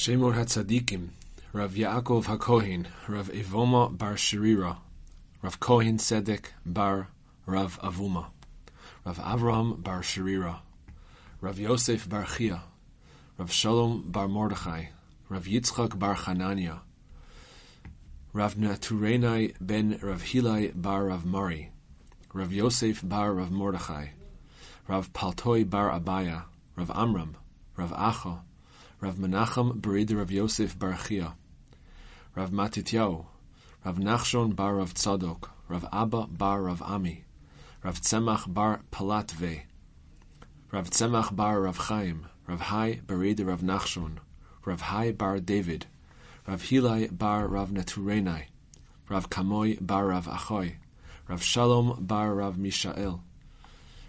Shemot Hatzaddikim, Rav Yaakov HaKohen, Rav Evoma Bar Sherira, Rav Kohen Tzedek Bar Rav Avuma, Rav Avraham Bar Sherira, Rav Yosef Bar Chia, Rav Shalom Bar Mordechai, Rav Yitzchak Bar Chananya, Rav Natronai ben Rav Hilai Bar Rav Mari, Rav Yosef Bar Rav Mordechai, Rav Paltoi Bar Abaya, Rav Amram, Rav Acha, Rav Menachem Berida Rav Yosef Bar Chia, Rav Matityahu, Rav Nachshon Bar Rav Tzadok, Rav Abba Bar Rav Ami, Rav Tzemach Bar Palatve, Rav Tzemach Bar Rav Chaim, Rav Hai Berida Rav Nachshon, Rav Hai Bar David, Rav Hilai Bar Rav Natronai, Rav Kamoy Bar Rav Achoy, Rav Shalom Bar Rav Mishael,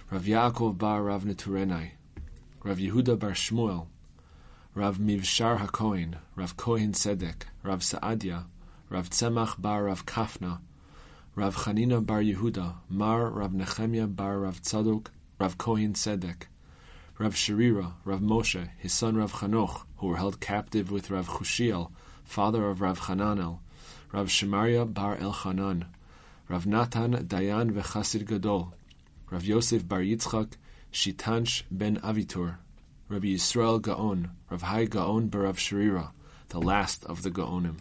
Rav Yaakov Bar Rav Natronai, Rav Yehuda Bar Shmuel, Rav Mivshar HaKohen, Rav Kohen Tzedek, Rav Saadia, Rav Tzemach Bar Rav Kafna, Rav Chanina Bar Yehuda, Mar Rav Nechemia Bar Rav Tzadok, Rav Kohen Tzedek, Rav Sherira, Rav Moshe, his son Rav Chanoch, who were held captive with Rav Chushiel, father of Rav Hananel, Rav Shemaria Bar Elchanan, Rav Natan Dayan Vechasid Gadol, Rav Yosef Bar Yitzchak, Shitansh ben Avitur, Rabbi Yisrael Gaon, Rav Hai Gaon Barav Sherira, the last of the Gaonim.